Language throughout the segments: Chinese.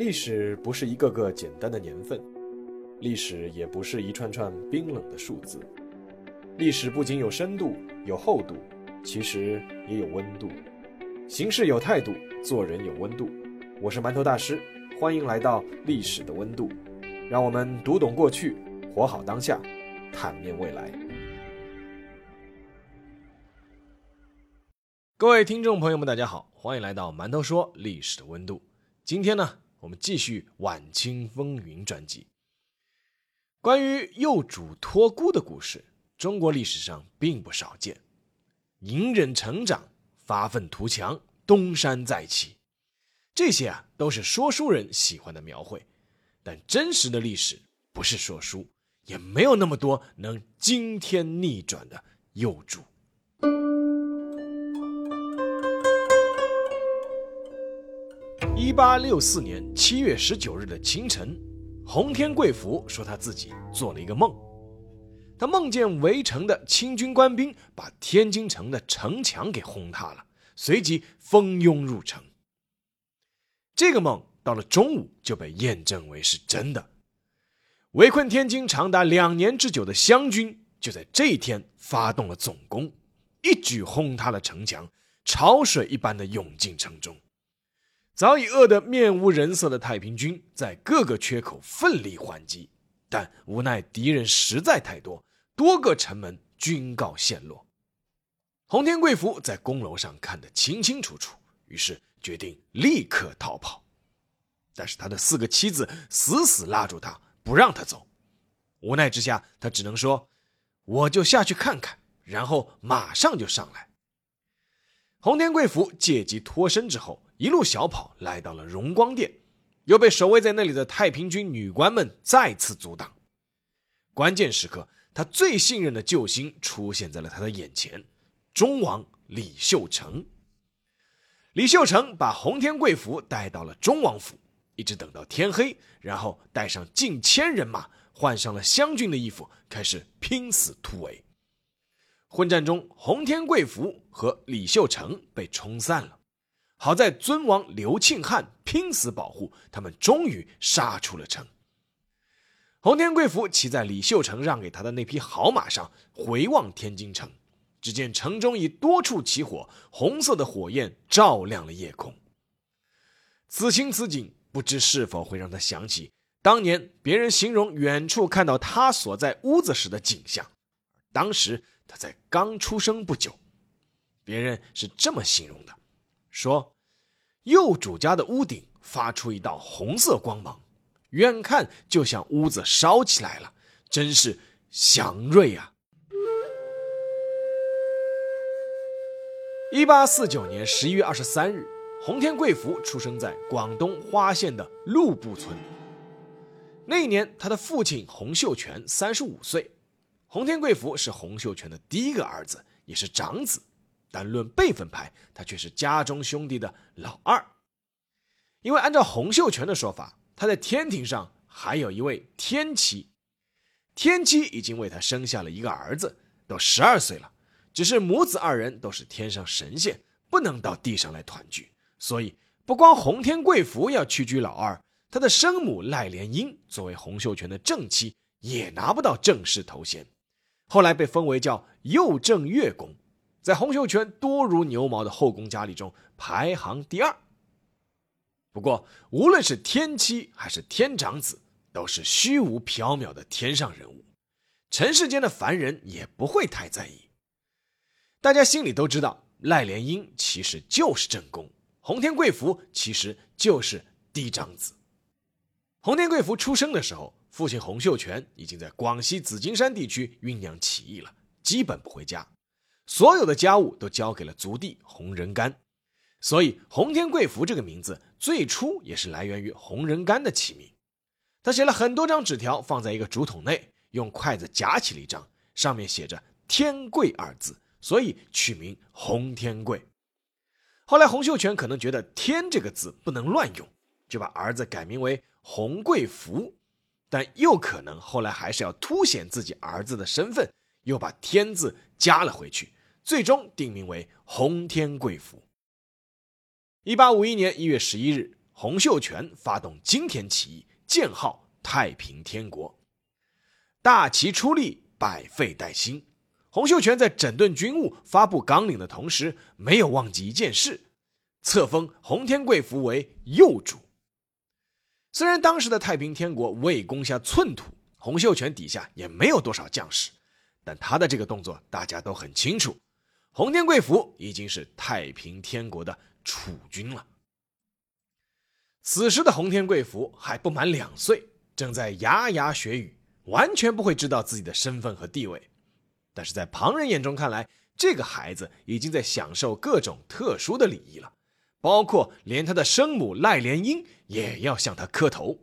历史不是一个个简单的年份，历史也不是一串串冰冷的数字。历史不仅有深度、有厚度，其实也有温度。行事有态度，做人有温度。我是馒头大师，欢迎来到历史的温度，让我们读懂过去，活好当下，坦面未来。各位听众朋友们，大家好，欢迎来到馒头说历史的温度。今天呢？我们继续《晚清风云》专辑。关于幼主托孤的故事，中国历史上并不少见。隐忍成长、发愤图强、东山再起，这些啊都是说书人喜欢的描绘。但真实的历史不是说书，也没有那么多能惊天逆转的幼主。一八六四年七月十九日的清晨，洪天贵福说他自己做了一个梦，他梦见围城的清军官兵把天津城的城墙给轰塌了，随即蜂拥入城。这个梦到了中午就被验证为是真的，围困天津长达两年之久的湘军就在这一天发动了总攻，一举轰塌了城墙，潮水一般的涌进城中。早已饿得面无人色的太平军在各个缺口奋力还击，但无奈敌人实在太多，多个城门均告陷落。洪天贵福在宫楼上看得清清楚楚，于是决定立刻逃跑。但是他的四个妻子死死拉住他，不让他走。无奈之下，他只能说：“我就下去看看，然后马上就上来。”洪天贵福借机脱身之后。一路小跑来到了荣光殿，又被守卫在那里的太平军女官们再次阻挡。关键时刻，他最信任的救星出现在了他的眼前——忠王李秀成。李秀成把洪天贵府带到了忠王府，一直等到天黑，然后带上近千人马，换上了湘军的衣服，开始拼死突围。混战中，洪天贵福和李秀成被冲散了。好在尊王刘庆汉拼死保护，他们终于杀出了城。洪天贵福骑在李秀成让给他的那匹好马上，回望天津城，只见城中已多处起火，红色的火焰照亮了夜空。此情此景，不知是否会让他想起当年别人形容远处看到他所在屋子时的景象。当时他在刚出生不久，别人是这么形容的。说，右主家的屋顶发出一道红色光芒，远看就像屋子烧起来了，真是祥瑞啊！一八四九年十一月二十三日，洪天贵福出生在广东花县的陆步村。那一年，他的父亲洪秀全三十五岁，洪天贵福是洪秀全的第一个儿子，也是长子。但论辈分排，他却是家中兄弟的老二。因为按照洪秀全的说法，他在天庭上还有一位天妻，天妻已经为他生下了一个儿子，都十二岁了。只是母子二人都是天上神仙，不能到地上来团聚，所以不光洪天贵福要屈居老二，他的生母赖莲英作为洪秀全的正妻，也拿不到正式头衔，后来被封为叫右正月宫。在洪秀全多如牛毛的后宫佳丽中排行第二。不过，无论是天妻还是天长子，都是虚无缥缈的天上人物，尘世间的凡人也不会太在意。大家心里都知道，赖莲英其实就是正宫，洪天贵福其实就是嫡长子。洪天贵福出生的时候，父亲洪秀全已经在广西紫金山地区酝酿起义了，基本不回家。所有的家务都交给了族弟洪仁玕，所以洪天贵福这个名字最初也是来源于洪仁玕的起名。他写了很多张纸条，放在一个竹筒内，用筷子夹起了一张，上面写着“天贵”二字，所以取名洪天贵。后来洪秀全可能觉得“天”这个字不能乱用，就把儿子改名为洪贵福，但又可能后来还是要凸显自己儿子的身份，又把“天”字加了回去。最终定名为洪天贵府。一八五一年一月十一日，洪秀全发动惊天起义，建号太平天国。大旗出力，百废待兴。洪秀全在整顿军务、发布纲领的同时，没有忘记一件事：册封洪天贵福为右主。虽然当时的太平天国未攻下寸土，洪秀全底下也没有多少将士，但他的这个动作大家都很清楚，洪天贵府已经是太平天国的储君了。此时的洪天贵府还不满两岁，正在牙牙学语，完全不会知道自己的身份和地位。但是在旁人眼中看来，这个孩子已经在享受各种特殊的礼仪了，包括连他的生母赖莲英也要向他磕头，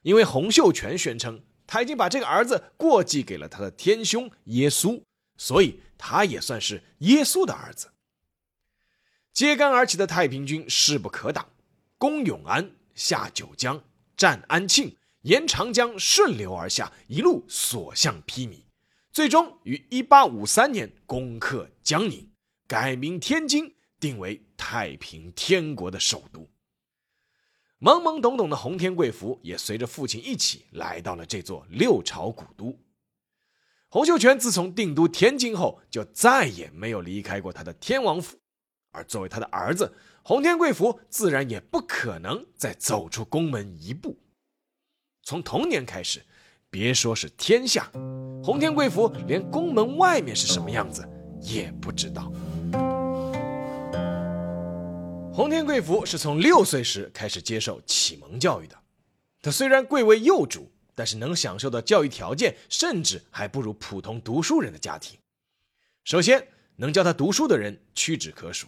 因为洪秀全宣称他已经把这个儿子过继给了他的天兄耶稣，所以他也算是耶稣的儿子。揭竿而起的太平军势不可挡，攻永安，下九江，占安庆，沿长江顺流而下，一路所向披靡。最终于一八五三年攻克江宁，改名天津，定为太平天国的首都。懵懵懂懂的洪天贵福也随着父亲一起来到了这座六朝古都。洪秀全自从定都天津后，就再也没有离开过他的天王府，而作为他的儿子，洪天贵福自然也不可能再走出宫门一步。从童年开始。别说是天下，洪天贵福连宫门外面是什么样子也不知道。洪天贵福是从六岁时开始接受启蒙教育的，他虽然贵为幼主，但是能享受的教育条件甚至还不如普通读书人的家庭。首先，能教他读书的人屈指可数。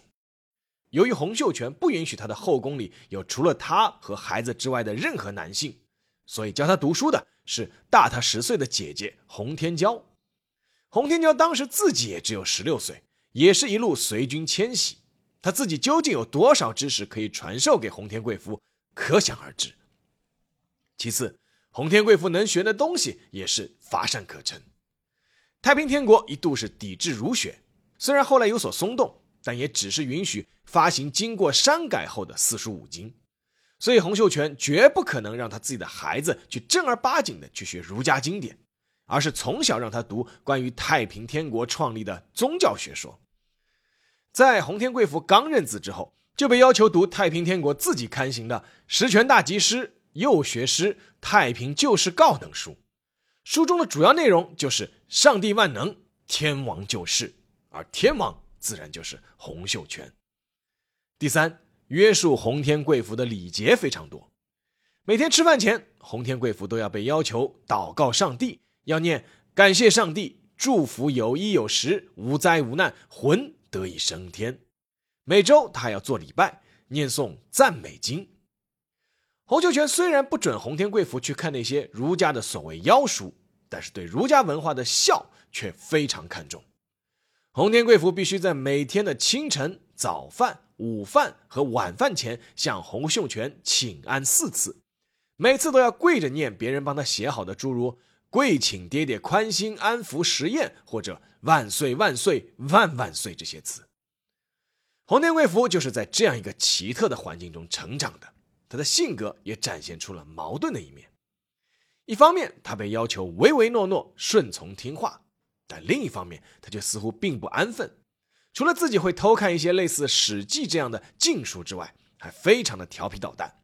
由于洪秀全不允许他的后宫里有除了他和孩子之外的任何男性，所以教他读书的。是大他十岁的姐姐洪天娇，洪天娇当时自己也只有十六岁，也是一路随军迁徙，他自己究竟有多少知识可以传授给洪天贵夫，可想而知。其次，洪天贵夫能学的东西也是乏善可陈。太平天国一度是抵制儒学，虽然后来有所松动，但也只是允许发行经过删改后的四书五经。所以洪秀全绝不可能让他自己的孩子去正儿八经的去学儒家经典，而是从小让他读关于太平天国创立的宗教学说。在洪天贵福刚认字之后，就被要求读太平天国自己刊行的《十全大吉诗》《幼学诗》《太平救世告》等书，书中的主要内容就是上帝万能，天王救世，而天王自然就是洪秀全。第三。约束洪天贵福的礼节非常多，每天吃饭前，洪天贵福都要被要求祷告上帝，要念感谢上帝，祝福有衣有食，无灾无难，魂得以升天。每周他还要做礼拜，念诵赞美经。洪秀全虽然不准洪天贵府去看那些儒家的所谓妖书，但是对儒家文化的孝却非常看重。洪天贵府必须在每天的清晨、早饭。午饭和晚饭前向洪秀全请安四次，每次都要跪着念别人帮他写好的诸如“跪请爹爹宽心安抚实验”或者“万岁万岁万万岁”这些词。洪天贵福就是在这样一个奇特的环境中成长的，他的性格也展现出了矛盾的一面。一方面，他被要求唯唯诺诺、顺从听话，但另一方面，他却似乎并不安分。除了自己会偷看一些类似《史记》这样的禁书之外，还非常的调皮捣蛋。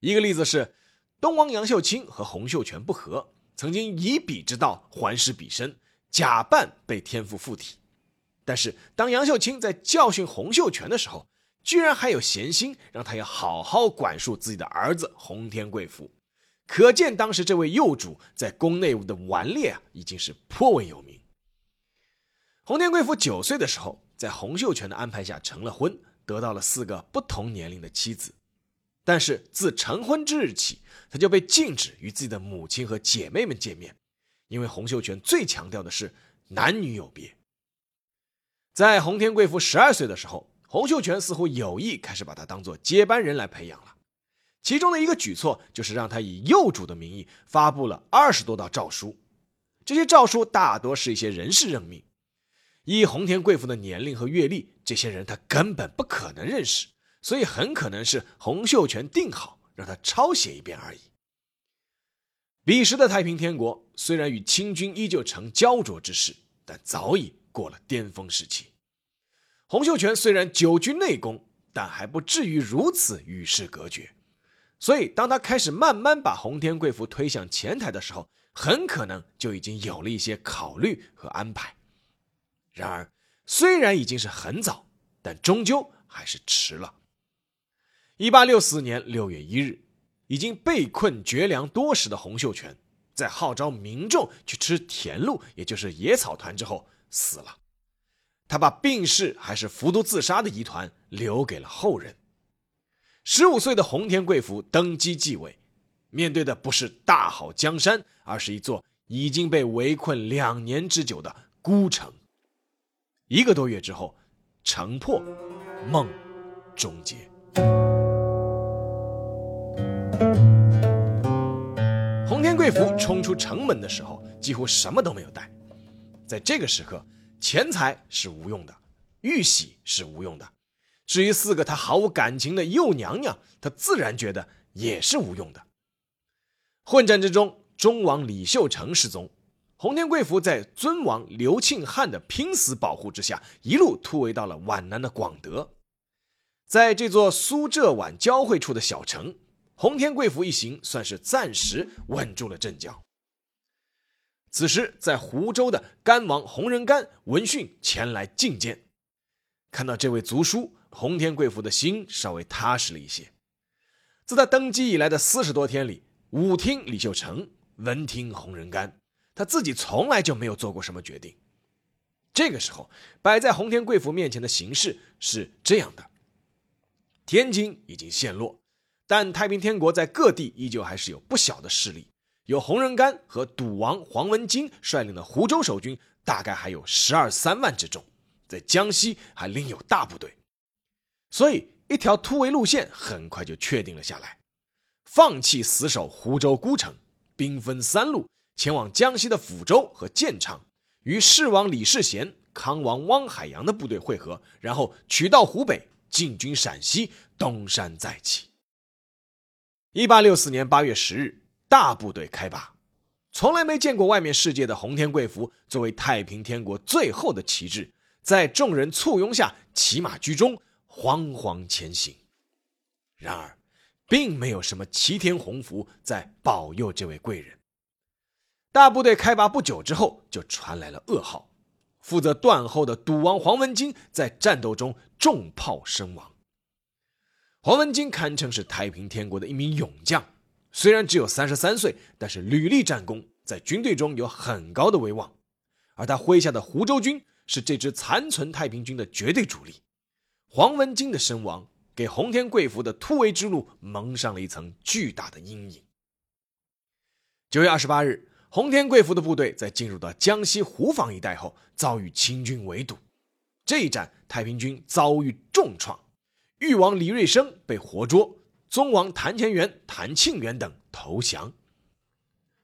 一个例子是，东王杨秀清和洪秀全不和，曾经以彼之道还施彼身，假扮被天父附体。但是当杨秀清在教训洪秀全的时候，居然还有闲心让他要好好管束自己的儿子洪天贵府，可见当时这位幼主在宫内的顽劣啊，已经是颇为有名。洪天贵府九岁的时候，在洪秀全的安排下成了婚，得到了四个不同年龄的妻子。但是自成婚之日起，他就被禁止与自己的母亲和姐妹们见面，因为洪秀全最强调的是男女有别。在洪天贵府十二岁的时候，洪秀全似乎有意开始把他当做接班人来培养了。其中的一个举措就是让他以幼主的名义发布了二十多道诏书，这些诏书大多是一些人事任命。以洪天贵府的年龄和阅历，这些人他根本不可能认识，所以很可能是洪秀全定好让他抄写一遍而已。彼时的太平天国虽然与清军依旧呈焦灼之势，但早已过了巅峰时期。洪秀全虽然久居内宫，但还不至于如此与世隔绝。所以，当他开始慢慢把洪天贵府推向前台的时候，很可能就已经有了一些考虑和安排。然而，虽然已经是很早，但终究还是迟了。一八六四年六月一日，已经被困绝粮多时的洪秀全，在号召民众去吃田鹿，也就是野草团之后死了。他把病逝还是服毒自杀的疑团留给了后人。十五岁的洪天贵福登基继位，面对的不是大好江山，而是一座已经被围困两年之久的孤城。一个多月之后，城破，梦终结。洪天贵福冲出城门的时候，几乎什么都没有带。在这个时刻，钱财是无用的，玉玺是无用的。至于四个他毫无感情的幼娘娘，他自然觉得也是无用的。混战之中，忠王李秀成失踪，洪天贵府在尊王刘庆汉的拼死保护之下，一路突围到了皖南的广德。在这座苏浙皖交汇处的小城，洪天贵府一行算是暂时稳住了阵脚。此时，在湖州的干王洪仁干闻讯前来觐见，看到这位族叔。洪天贵府的心稍微踏实了一些。自他登基以来的四十多天里，武听李秀成，文听洪仁干，他自己从来就没有做过什么决定。这个时候，摆在洪天贵府面前的形势是这样的：天津已经陷落，但太平天国在各地依旧还是有不小的势力，有洪仁玕和赌王黄文金率领的湖州守军，大概还有十二三万之众，在江西还另有大部队。所以，一条突围路线很快就确定了下来：放弃死守湖州孤城，兵分三路前往江西的抚州和建昌，与世王李世贤、康王汪海洋的部队会合，然后取道湖北，进军陕西，东山再起。一八六四年八月十日，大部队开拔，从来没见过外面世界的洪天贵福，作为太平天国最后的旗帜，在众人簇拥下骑马居中。惶惶前行，然而，并没有什么齐天鸿福在保佑这位贵人。大部队开拔不久之后，就传来了噩耗：负责断后的赌王黄文金在战斗中中炮身亡。黄文金堪称是太平天国的一名勇将，虽然只有三十三岁，但是屡立战功，在军队中有很高的威望。而他麾下的湖州军是这支残存太平军的绝对主力。黄文金的身亡，给洪天贵福的突围之路蒙上了一层巨大的阴影。九月二十八日，洪天贵福的部队在进入到江西湖坊一带后，遭遇清军围堵。这一战，太平军遭遇重创，誉王李瑞生被活捉，宗王谭乾元、谭庆元等投降。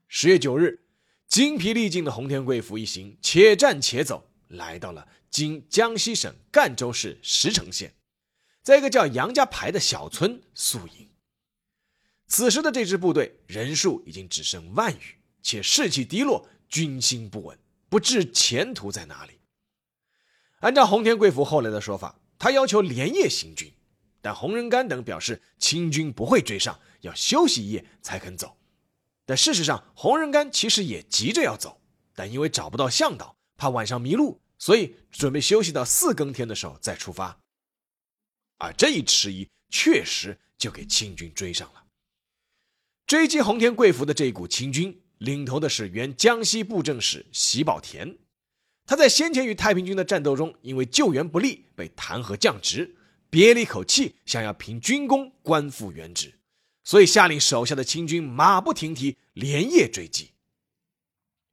十月九日，精疲力尽的洪天贵府一行且战且走，来到了。今江西省赣州市石城县，在一个叫杨家牌的小村宿营。此时的这支部队人数已经只剩万余，且士气低落，军心不稳，不知前途在哪里。按照洪天贵府后来的说法，他要求连夜行军，但洪仁玕等表示清军不会追上，要休息一夜才肯走。但事实上，洪仁玕其实也急着要走，但因为找不到向导，怕晚上迷路。所以准备休息到四更天的时候再出发，而这一迟疑确实就给清军追上了。追击洪天贵福的这一股清军，领头的是原江西布政使席宝田，他在先前与太平军的战斗中，因为救援不力被弹劾降职，憋了一口气，想要凭军功官复原职，所以下令手下的清军马不停蹄，连夜追击。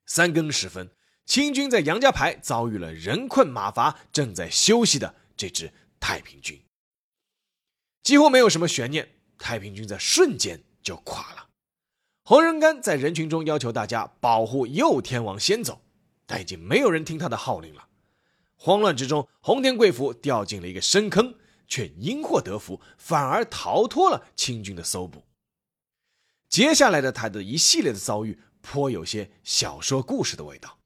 三更时分。清军在杨家排遭遇了人困马乏、正在休息的这支太平军，几乎没有什么悬念，太平军在瞬间就垮了。洪仁玕在人群中要求大家保护右天王先走，但已经没有人听他的号令了。慌乱之中，洪天贵府掉进了一个深坑，却因祸得福，反而逃脱了清军的搜捕。接下来的他的一系列的遭遇，颇有些小说故事的味道。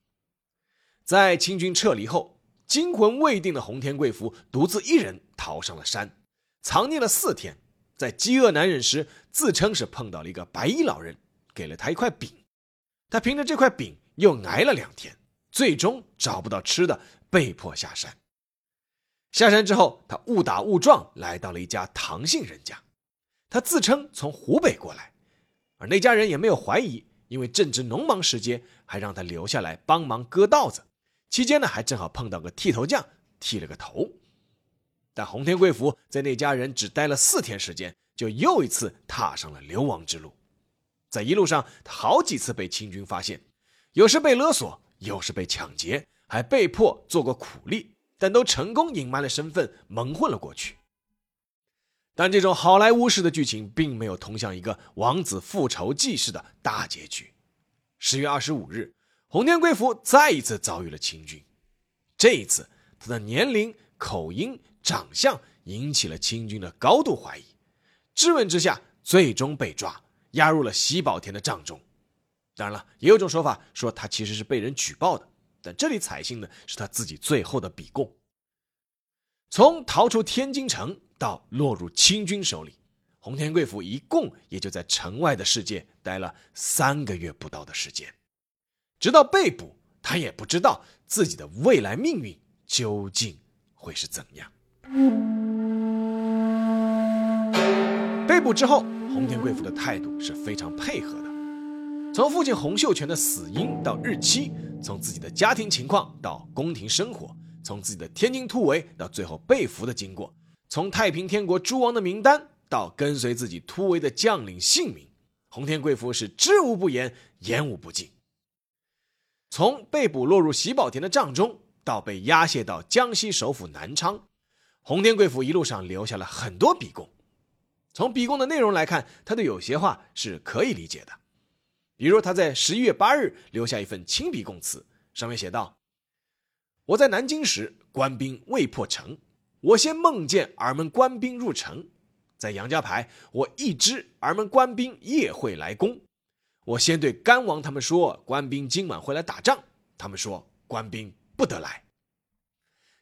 在清军撤离后，惊魂未定的洪天贵福独自一人逃上了山，藏匿了四天。在饥饿难忍时，自称是碰到了一个白衣老人，给了他一块饼。他凭着这块饼又挨了两天，最终找不到吃的，被迫下山。下山之后，他误打误撞来到了一家唐姓人家，他自称从湖北过来。而那家人也没有怀疑，因为正值农忙时节，还让他留下来帮忙割稻子。期间呢，还正好碰到个剃头匠，剃了个头。但洪天贵福在那家人只待了四天时间，就又一次踏上了流亡之路。在一路上，他好几次被清军发现，有时被勒索，有时被抢劫，还被迫做过苦力，但都成功隐瞒了身份，蒙混了过去。但这种好莱坞式的剧情并没有通向一个王子复仇记式的大结局。十月二十五日，洪天贵福再一次遭遇了清军。这一次，他的年龄、口音、长相引起了清军的高度怀疑。质问之下，最终被抓，押入了喜宝田的帐中。当然了，也有种说法说他其实是被人举报的，但这里采信的是他自己最后的笔供。从逃出天津城。到落入清军手里，洪天贵府一共也就在城外的世界待了三个月不到的时间，直到被捕，他也不知道自己的未来命运究竟会是怎样。被捕之后，洪天贵府的态度是非常配合的，从父亲洪秀全的死因到日期，从自己的家庭情况到宫廷生活，从自己的天津突围到最后被俘的经过。从太平天国诸王的名单到跟随自己突围的将领姓名，洪天贵夫是知无不言，言无不尽。从被捕落入喜宝田的帐中，到被押解到江西首府南昌，洪天贵福一路上留下了很多笔供。从笔供的内容来看，他的有些话是可以理解的。比如他在十一月八日留下一份亲笔供词，上面写道：“我在南京时，官兵未破城。”我先梦见尔们官兵入城，在杨家牌，我一知尔们官兵夜会来攻。我先对甘王他们说，官兵今晚会来打仗。他们说官兵不得来。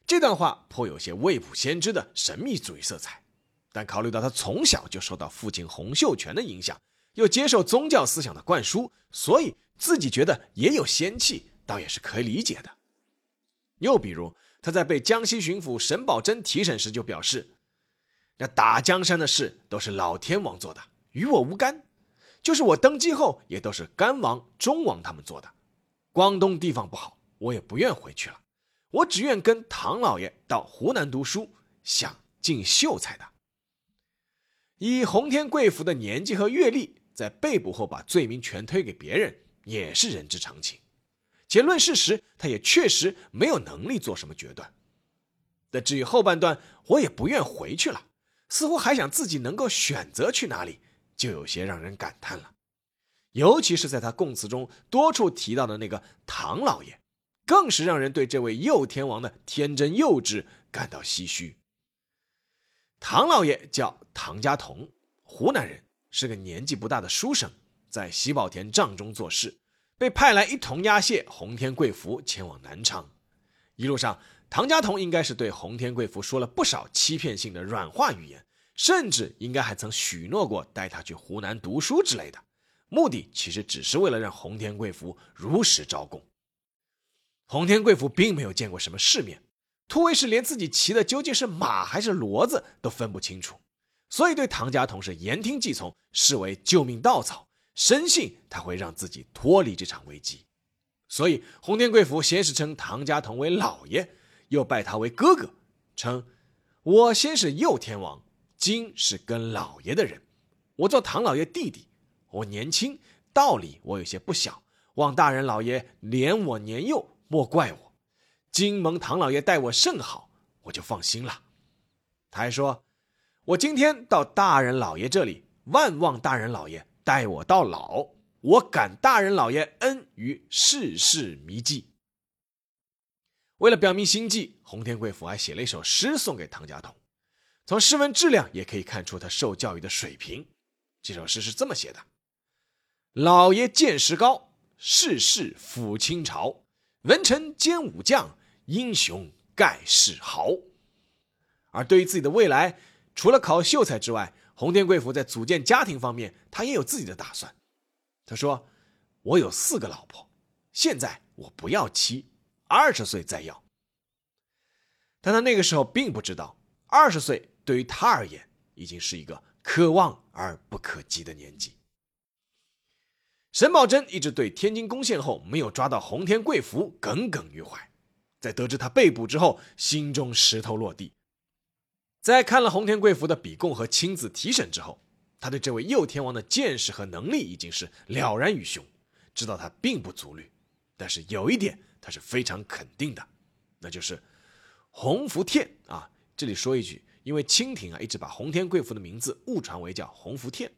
这段话颇有些未卜先知的神秘主义色彩，但考虑到他从小就受到父亲洪秀全的影响，又接受宗教思想的灌输，所以自己觉得也有仙气，倒也是可以理解的。又比如。他在被江西巡抚沈葆桢提审时就表示：“那打江山的事都是老天王做的，与我无干。就是我登基后，也都是甘王、忠王他们做的。广东地方不好，我也不愿回去了。我只愿跟唐老爷到湖南读书，想进秀才的。”以洪天贵府的年纪和阅历，在被捕后把罪名全推给别人，也是人之常情。且论事实，他也确实没有能力做什么决断。但至于后半段，我也不愿回去了，似乎还想自己能够选择去哪里，就有些让人感叹了。尤其是在他供词中多处提到的那个唐老爷，更是让人对这位右天王的天真幼稚感到唏嘘。唐老爷叫唐家同，湖南人，是个年纪不大的书生，在喜宝田帐中做事。被派来一同押解洪天贵福前往南昌，一路上，唐家同应该是对洪天贵福说了不少欺骗性的软化语言，甚至应该还曾许诺过带他去湖南读书之类的，目的其实只是为了让洪天贵福如实招供。洪天贵福并没有见过什么世面，突围时连自己骑的究竟是马还是骡子都分不清楚，所以对唐家同是言听计从，视为救命稻草。深信他会让自己脱离这场危机，所以洪天贵府先是称唐家同为老爷，又拜他为哥哥，称我先是右天王，今是跟老爷的人，我做唐老爷弟弟，我年轻，道理我有些不晓，望大人老爷怜我年幼，莫怪我。今蒙唐老爷待我甚好，我就放心了。他还说，我今天到大人老爷这里，万望大人老爷。待我到老，我感大人老爷恩于世事弥记。为了表明心迹，洪天贵府还写了一首诗送给唐家同。从诗文质量也可以看出他受教育的水平。这首诗是这么写的：“老爷见识高，世事抚清朝，文臣兼武将，英雄盖世豪。”而对于自己的未来，除了考秀才之外，洪天贵府在组建家庭方面，他也有自己的打算。他说：“我有四个老婆，现在我不要妻，二十岁再要。”但他那个时候并不知道，二十岁对于他而言已经是一个可望而不可及的年纪。沈葆桢一直对天津攻陷后没有抓到洪天贵府耿耿于怀，在得知他被捕之后，心中石头落地。在看了洪天贵福的笔供和亲自提审之后，他对这位右天王的见识和能力已经是了然于胸，知道他并不足虑。但是有一点他是非常肯定的，那就是。洪福天啊，这里说一句，因为清廷啊一直把洪天贵福的名字误传为叫洪福天。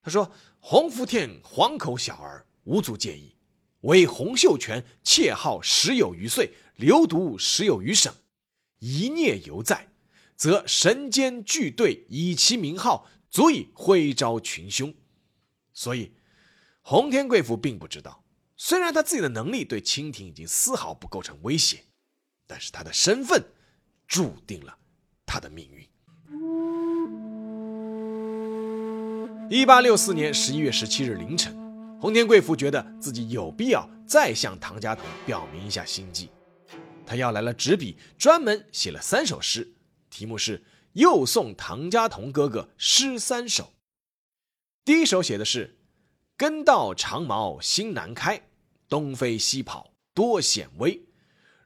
他说：“洪福天黄口小儿，无足介意，为洪秀全窃号十有余岁，流毒十有余省，一孽犹在，则神奸俱对，以其名号，足以挥招群凶。”所以，洪天贵府并不知道，虽然他自己的能力对清廷已经丝毫不构成威胁。但是他的身份注定了他的命运。一八六四年十一月十七日凌晨，洪天贵府觉得自己有必要再向唐家潼表明一下心迹，他要来了纸笔，专门写了三首诗，题目是《又送唐家潼哥哥诗三首》。第一首写的是：“根到长毛心难开，东飞西跑多险危。”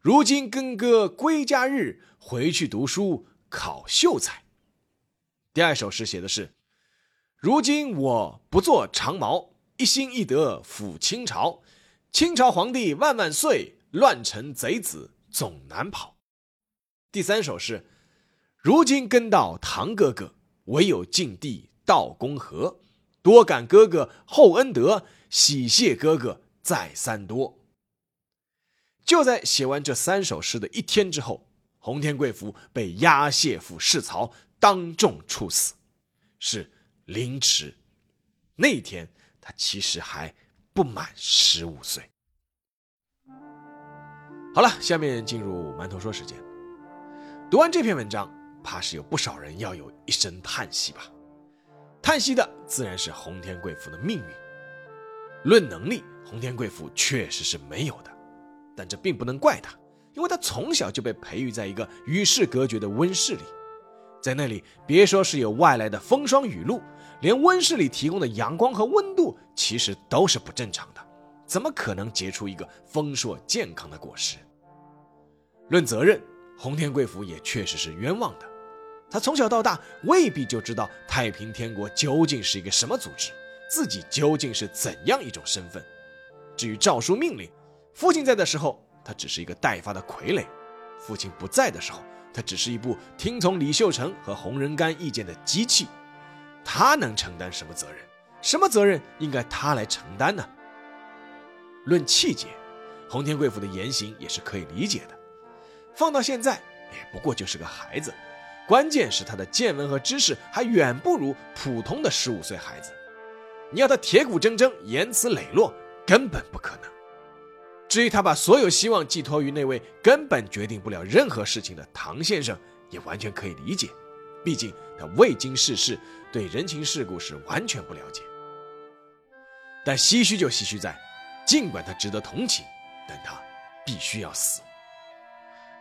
如今跟哥归家日，回去读书考秀才。第二首诗写的是：如今我不做长毛，一心一德辅清朝。清朝皇帝万万岁，乱臣贼子总难跑。第三首是：如今跟到堂哥哥，唯有尽地道公和。多感哥哥厚恩德，喜谢哥哥再三多。就在写完这三首诗的一天之后，洪天贵府被押解赴市曹，当众处死，是凌迟。那天他其实还不满十五岁。好了，下面进入馒头说时间。读完这篇文章，怕是有不少人要有一声叹息吧？叹息的自然是洪天贵府的命运。论能力，洪天贵府确实是没有的。但这并不能怪他，因为他从小就被培育在一个与世隔绝的温室里，在那里，别说是有外来的风霜雨露，连温室里提供的阳光和温度其实都是不正常的，怎么可能结出一个丰硕健康的果实？论责任，洪天贵府也确实是冤枉的。他从小到大未必就知道太平天国究竟是一个什么组织，自己究竟是怎样一种身份。至于诏书命令，父亲在的时候，他只是一个待发的傀儡；父亲不在的时候，他只是一部听从李秀成和洪仁玕意见的机器。他能承担什么责任？什么责任应该他来承担呢？论气节，洪天贵府的言行也是可以理解的。放到现在，也不过就是个孩子。关键是他的见闻和知识还远不如普通的十五岁孩子。你要他铁骨铮铮、言辞磊落，根本不可能。至于他把所有希望寄托于那位根本决定不了任何事情的唐先生，也完全可以理解。毕竟他未经世事，对人情世故是完全不了解。但唏嘘就唏嘘在，尽管他值得同情，但他必须要死。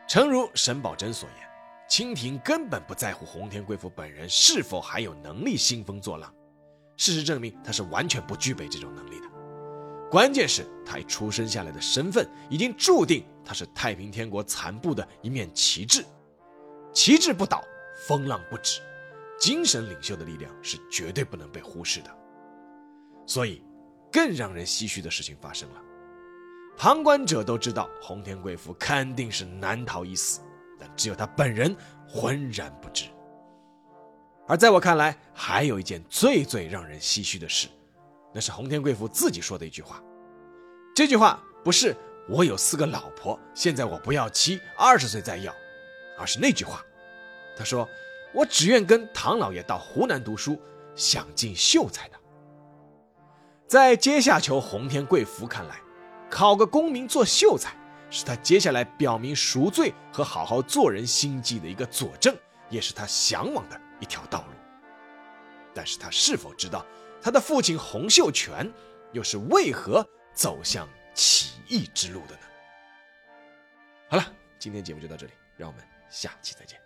诚如沈葆桢所言，清廷根本不在乎洪天贵府本人是否还有能力兴风作浪。事实证明，他是完全不具备这种能力的。关键是他一出生下来的身份已经注定他是太平天国残部的一面旗帜，旗帜不倒，风浪不止，精神领袖的力量是绝对不能被忽视的。所以，更让人唏嘘的事情发生了，旁观者都知道洪天贵府肯定是难逃一死，但只有他本人浑然不知。而在我看来，还有一件最最让人唏嘘的事。那是洪天贵府自己说的一句话，这句话不是我有四个老婆，现在我不要妻，二十岁再要，而是那句话，他说我只愿跟唐老爷到湖南读书，想进秀才的。在阶下囚洪天贵福看来，考个功名做秀才，是他接下来表明赎罪和好好做人心计的一个佐证，也是他向往的一条道路。但是他是否知道，他的父亲洪秀全又是为何走向起义之路的呢？好了，今天节目就到这里，让我们下期再见。